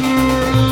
Música